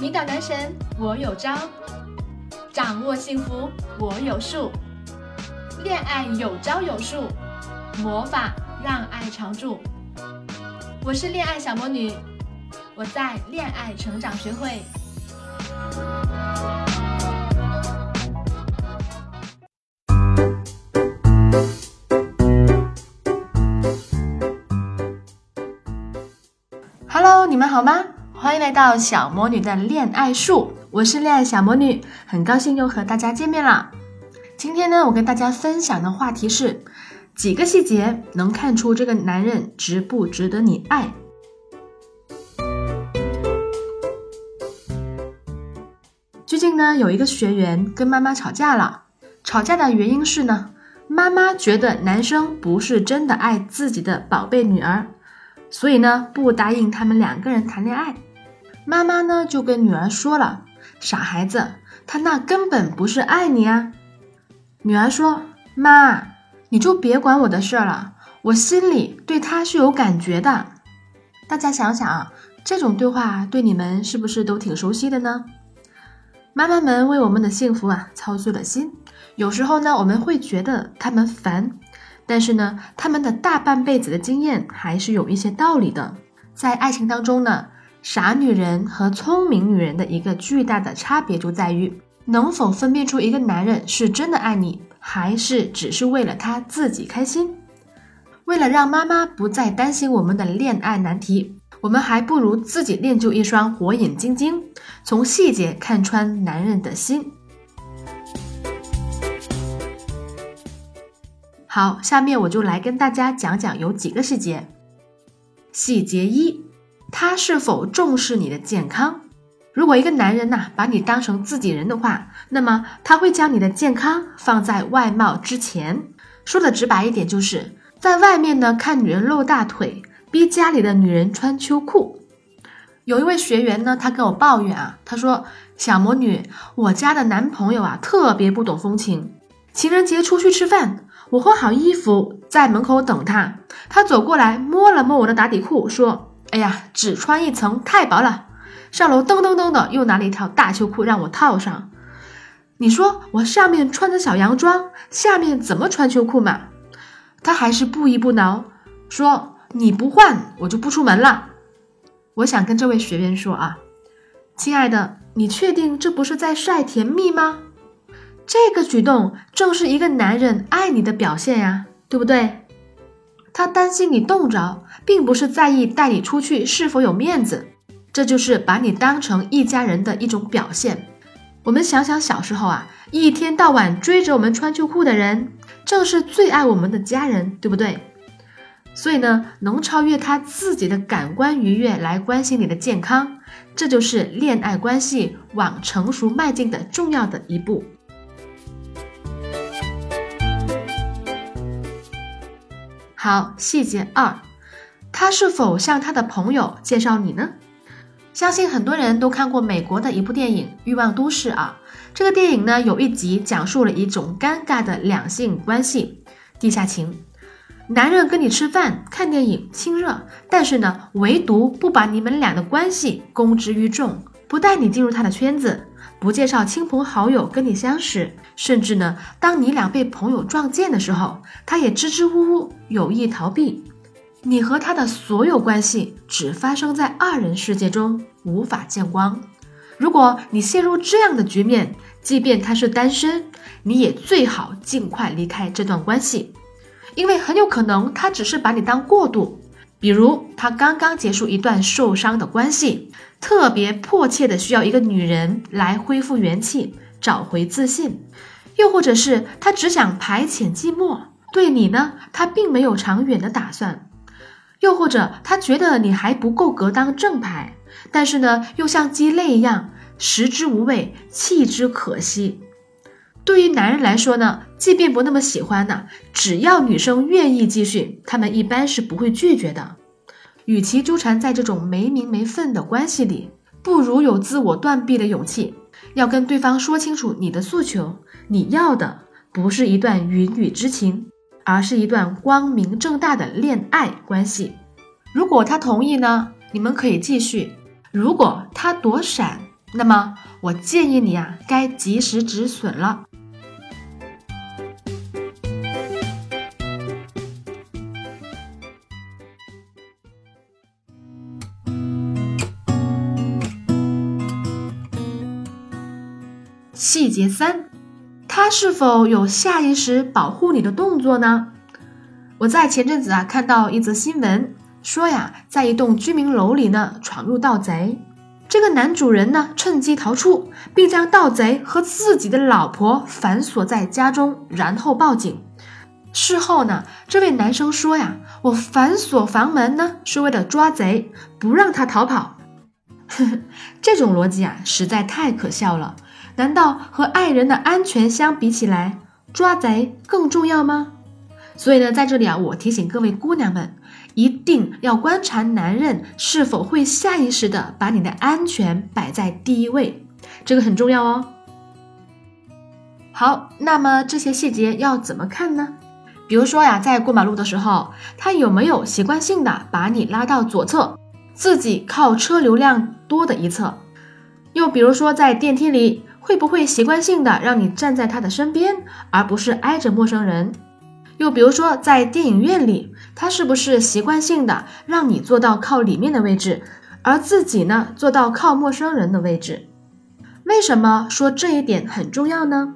迷倒男神我有招，掌握幸福我有数，恋爱有招有数，魔法让爱常驻。我是恋爱小魔女，我在恋爱成长学会。Hello，你们好吗？欢迎来到小魔女的恋爱树，我是恋爱小魔女，很高兴又和大家见面了。今天呢，我跟大家分享的话题是几个细节能看出这个男人值不值得你爱。最近呢，有一个学员跟妈妈吵架了，吵架的原因是呢，妈妈觉得男生不是真的爱自己的宝贝女儿，所以呢，不答应他们两个人谈恋爱。妈妈呢就跟女儿说了：“傻孩子，他那根本不是爱你啊。”女儿说：“妈，你就别管我的事儿了，我心里对他是有感觉的。”大家想想啊，这种对话对你们是不是都挺熟悉的呢？妈妈们为我们的幸福啊操碎了心，有时候呢我们会觉得他们烦，但是呢他们的大半辈子的经验还是有一些道理的。在爱情当中呢。傻女人和聪明女人的一个巨大的差别就在于，能否分辨出一个男人是真的爱你，还是只是为了他自己开心。为了让妈妈不再担心我们的恋爱难题，我们还不如自己练就一双火眼金睛，从细节看穿男人的心。好，下面我就来跟大家讲讲有几个细节。细节一。他是否重视你的健康？如果一个男人呐把你当成自己人的话，那么他会将你的健康放在外貌之前。说的直白一点，就是在外面呢看女人露大腿，逼家里的女人穿秋裤。有一位学员呢，他跟我抱怨啊，他说：“小魔女，我家的男朋友啊特别不懂风情。情人节出去吃饭，我换好衣服在门口等他，他走过来摸了摸我的打底裤，说。”哎呀，只穿一层太薄了。上楼噔噔噔的又拿了一条大秋裤让我套上。你说我上面穿着小洋装，下面怎么穿秋裤嘛？他还是不依不挠，说你不换我就不出门了。我想跟这位学员说啊，亲爱的，你确定这不是在晒甜蜜吗？这个举动正是一个男人爱你的表现呀，对不对？他担心你冻着，并不是在意带你出去是否有面子，这就是把你当成一家人的一种表现。我们想想小时候啊，一天到晚追着我们穿秋裤的人，正是最爱我们的家人，对不对？所以呢，能超越他自己的感官愉悦来关心你的健康，这就是恋爱关系往成熟迈进的重要的一步。好，细节二，他是否向他的朋友介绍你呢？相信很多人都看过美国的一部电影《欲望都市》啊。这个电影呢，有一集讲述了一种尴尬的两性关系——地下情。男人跟你吃饭、看电影、亲热，但是呢，唯独不把你们俩的关系公之于众，不带你进入他的圈子。不介绍亲朋好友跟你相识，甚至呢，当你俩被朋友撞见的时候，他也支支吾吾，有意逃避。你和他的所有关系只发生在二人世界中，无法见光。如果你陷入这样的局面，即便他是单身，你也最好尽快离开这段关系，因为很有可能他只是把你当过渡。比如他刚刚结束一段受伤的关系，特别迫切的需要一个女人来恢复元气，找回自信；又或者是他只想排遣寂寞，对你呢，他并没有长远的打算；又或者他觉得你还不够格当正牌，但是呢，又像鸡肋一样，食之无味，弃之可惜。对于男人来说呢，即便不那么喜欢呢，只要女生愿意继续，他们一般是不会拒绝的。与其纠缠在这种没名没分的关系里，不如有自我断臂的勇气，要跟对方说清楚你的诉求。你要的不是一段云雨之情，而是一段光明正大的恋爱关系。如果他同意呢，你们可以继续。如果他躲闪，那么我建议你啊，该及时止损了。细节三，他是否有下意识保护你的动作呢？我在前阵子啊看到一则新闻，说呀，在一栋居民楼里呢闯入盗贼，这个男主人呢趁机逃出，并将盗贼和自己的老婆反锁在家中，然后报警。事后呢，这位男生说呀，我反锁房门呢是为了抓贼，不让他逃跑。呵呵，这种逻辑啊实在太可笑了。难道和爱人的安全相比起来，抓贼更重要吗？所以呢，在这里啊，我提醒各位姑娘们，一定要观察男人是否会下意识的把你的安全摆在第一位，这个很重要哦。好，那么这些细节要怎么看呢？比如说呀，在过马路的时候，他有没有习惯性的把你拉到左侧，自己靠车流量多的一侧？又比如说在电梯里。会不会习惯性的让你站在他的身边，而不是挨着陌生人？又比如说，在电影院里，他是不是习惯性的让你坐到靠里面的位置，而自己呢坐到靠陌生人的位置？为什么说这一点很重要呢？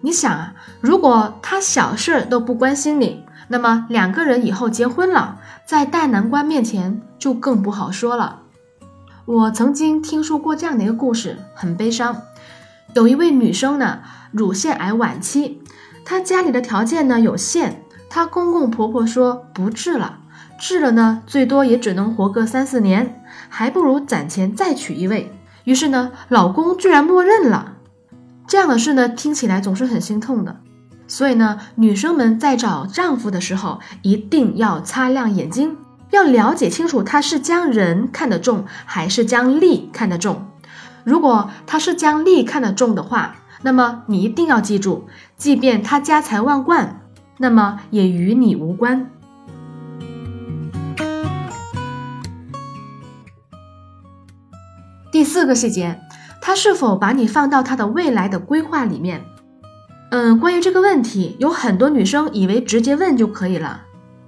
你想啊，如果他小事都不关心你，那么两个人以后结婚了，在大难关面前就更不好说了。我曾经听说过这样的一个故事，很悲伤。有一位女生呢，乳腺癌晚期，她家里的条件呢有限，她公公婆婆说不治了，治了呢最多也只能活个三四年，还不如攒钱再娶一位。于是呢，老公居然默认了。这样的事呢，听起来总是很心痛的。所以呢，女生们在找丈夫的时候，一定要擦亮眼睛，要了解清楚他是将人看得重，还是将利看得重。如果他是将利看得重的话，那么你一定要记住，即便他家财万贯，那么也与你无关。第四个细节，他是否把你放到他的未来的规划里面？嗯，关于这个问题，有很多女生以为直接问就可以了，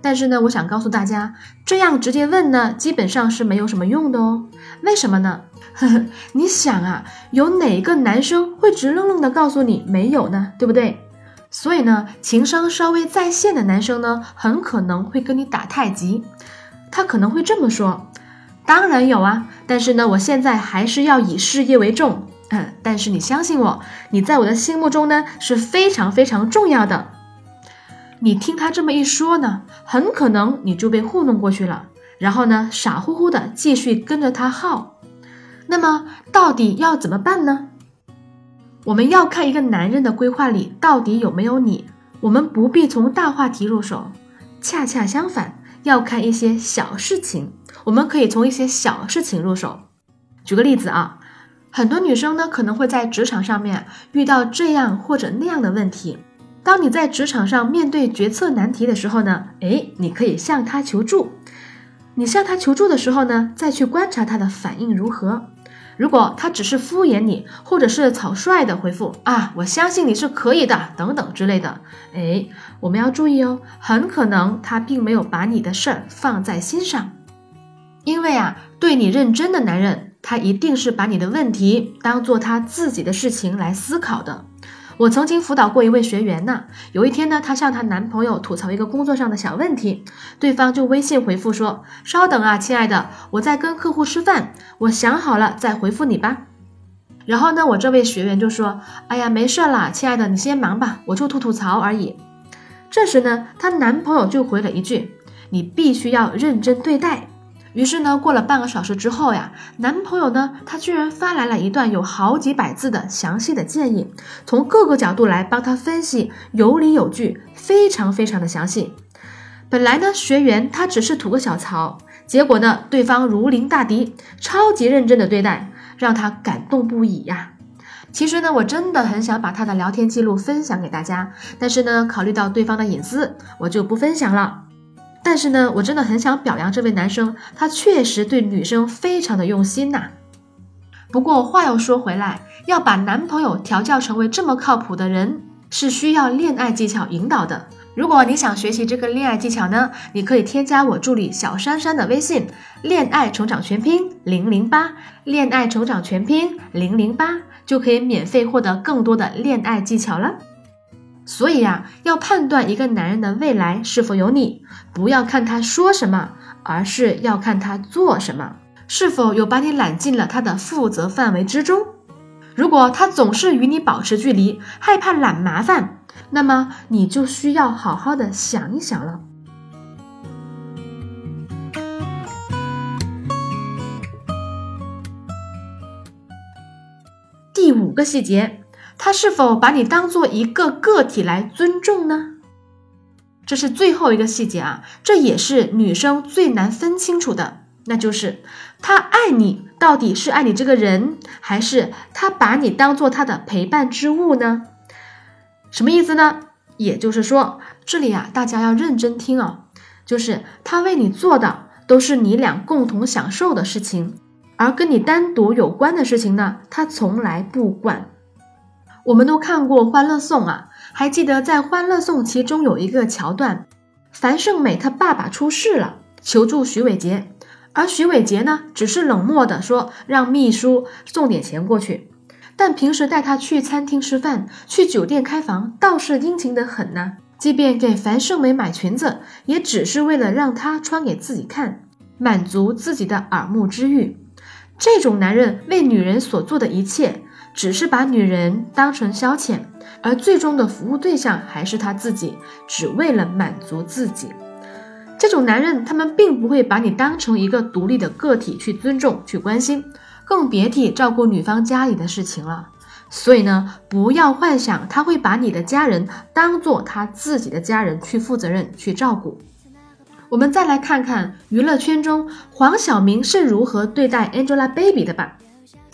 但是呢，我想告诉大家，这样直接问呢，基本上是没有什么用的哦。为什么呢？呵呵，你想啊，有哪个男生会直愣愣的告诉你没有呢？对不对？所以呢，情商稍微在线的男生呢，很可能会跟你打太极。他可能会这么说：“当然有啊，但是呢，我现在还是要以事业为重。嗯，但是你相信我，你在我的心目中呢是非常非常重要的。”你听他这么一说呢，很可能你就被糊弄过去了，然后呢，傻乎乎的继续跟着他耗。那么到底要怎么办呢？我们要看一个男人的规划里到底有没有你。我们不必从大话题入手，恰恰相反，要看一些小事情。我们可以从一些小事情入手。举个例子啊，很多女生呢可能会在职场上面遇到这样或者那样的问题。当你在职场上面对决策难题的时候呢，诶，你可以向他求助。你向他求助的时候呢，再去观察他的反应如何。如果他只是敷衍你，或者是草率的回复啊，我相信你是可以的，等等之类的，哎，我们要注意哦，很可能他并没有把你的事儿放在心上，因为啊，对你认真的男人，他一定是把你的问题当做他自己的事情来思考的。我曾经辅导过一位学员呢，有一天呢，她向她男朋友吐槽一个工作上的小问题，对方就微信回复说：“稍等啊，亲爱的，我在跟客户吃饭，我想好了再回复你吧。”然后呢，我这位学员就说：“哎呀，没事啦，亲爱的，你先忙吧，我就吐吐槽而已。”这时呢，她男朋友就回了一句：“你必须要认真对待。”于是呢，过了半个小时之后呀，男朋友呢，他居然发来了一段有好几百字的详细的建议，从各个角度来帮他分析，有理有据，非常非常的详细。本来呢，学员他只是吐个小槽，结果呢，对方如临大敌，超级认真的对待，让他感动不已呀。其实呢，我真的很想把他的聊天记录分享给大家，但是呢，考虑到对方的隐私，我就不分享了。但是呢，我真的很想表扬这位男生，他确实对女生非常的用心呐。不过话又说回来，要把男朋友调教成为这么靠谱的人，是需要恋爱技巧引导的。如果你想学习这个恋爱技巧呢，你可以添加我助理小珊珊的微信“恋爱成长全拼零零八”，恋爱成长全拼零零八就可以免费获得更多的恋爱技巧了。所以呀，要判断一个男人的未来是否有你，不要看他说什么，而是要看他做什么。是否有把你揽进了他的负责范围之中？如果他总是与你保持距离，害怕揽麻烦，那么你就需要好好的想一想了。第五个细节，他是否把你当做一个个体来尊重呢？这是最后一个细节啊，这也是女生最难分清楚的。那就是他爱你，到底是爱你这个人，还是他把你当做他的陪伴之物呢？什么意思呢？也就是说，这里啊，大家要认真听哦，就是他为你做的都是你俩共同享受的事情，而跟你单独有关的事情呢，他从来不管。我们都看过《欢乐颂》啊，还记得在《欢乐颂》其中有一个桥段，樊胜美她爸爸出事了，求助徐伟杰。而徐伟杰呢，只是冷漠的说让秘书送点钱过去，但平时带他去餐厅吃饭、去酒店开房，倒是殷勤的很呢。即便给樊胜美买裙子，也只是为了让她穿给自己看，满足自己的耳目之欲。这种男人为女人所做的一切，只是把女人当成消遣，而最终的服务对象还是他自己，只为了满足自己。这种男人，他们并不会把你当成一个独立的个体去尊重、去关心，更别提照顾女方家里的事情了。所以呢，不要幻想他会把你的家人当做他自己的家人去负责任、去照顾。我们再来看看娱乐圈中黄晓明是如何对待 Angelababy 的吧。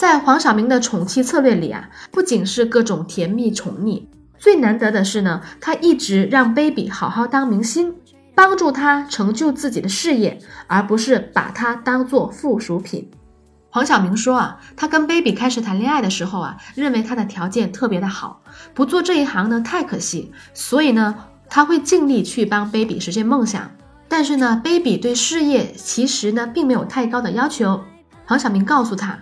在黄晓明的宠妻策略里啊，不仅是各种甜蜜宠溺，最难得的是呢，他一直让 Baby 好好当明星。帮助他成就自己的事业，而不是把他当做附属品。黄晓明说啊，他跟 baby 开始谈恋爱的时候啊，认为他的条件特别的好，不做这一行呢太可惜，所以呢他会尽力去帮 baby 实现梦想。但是呢，baby 对事业其实呢并没有太高的要求。黄晓明告诉他，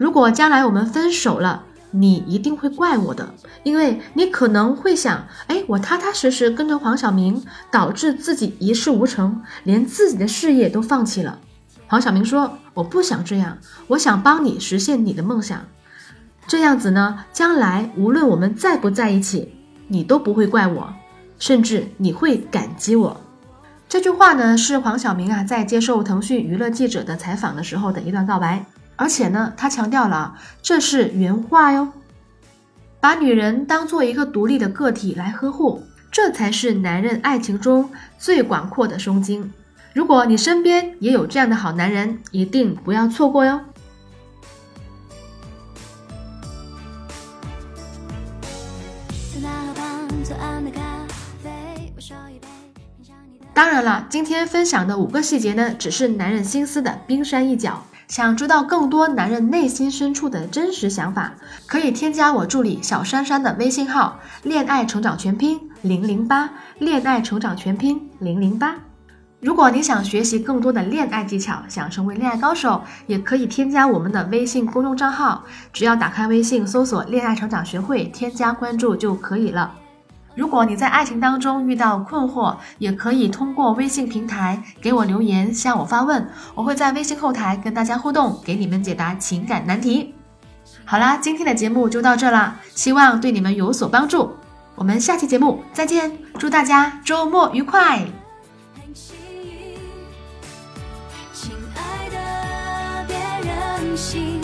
如果将来我们分手了。你一定会怪我的，因为你可能会想，哎，我踏踏实实跟着黄晓明，导致自己一事无成，连自己的事业都放弃了。黄晓明说：“我不想这样，我想帮你实现你的梦想。这样子呢，将来无论我们在不在一起，你都不会怪我，甚至你会感激我。”这句话呢，是黄晓明啊在接受腾讯娱乐记者的采访的时候的一段告白。而且呢，他强调了，这是原话哟，把女人当做一个独立的个体来呵护，这才是男人爱情中最广阔的胸襟。如果你身边也有这样的好男人，一定不要错过哟。当然了，今天分享的五个细节呢，只是男人心思的冰山一角。想知道更多男人内心深处的真实想法，可以添加我助理小珊珊的微信号“恋爱成长全拼零零八”，恋爱成长全拼零零八。如果你想学习更多的恋爱技巧，想成为恋爱高手，也可以添加我们的微信公众账号，只要打开微信搜索“恋爱成长学会”，添加关注就可以了。如果你在爱情当中遇到困惑，也可以通过微信平台给我留言，向我发问，我会在微信后台跟大家互动，给你们解答情感难题。好啦，今天的节目就到这啦，希望对你们有所帮助。我们下期节目再见，祝大家周末愉快。亲爱的，别任性，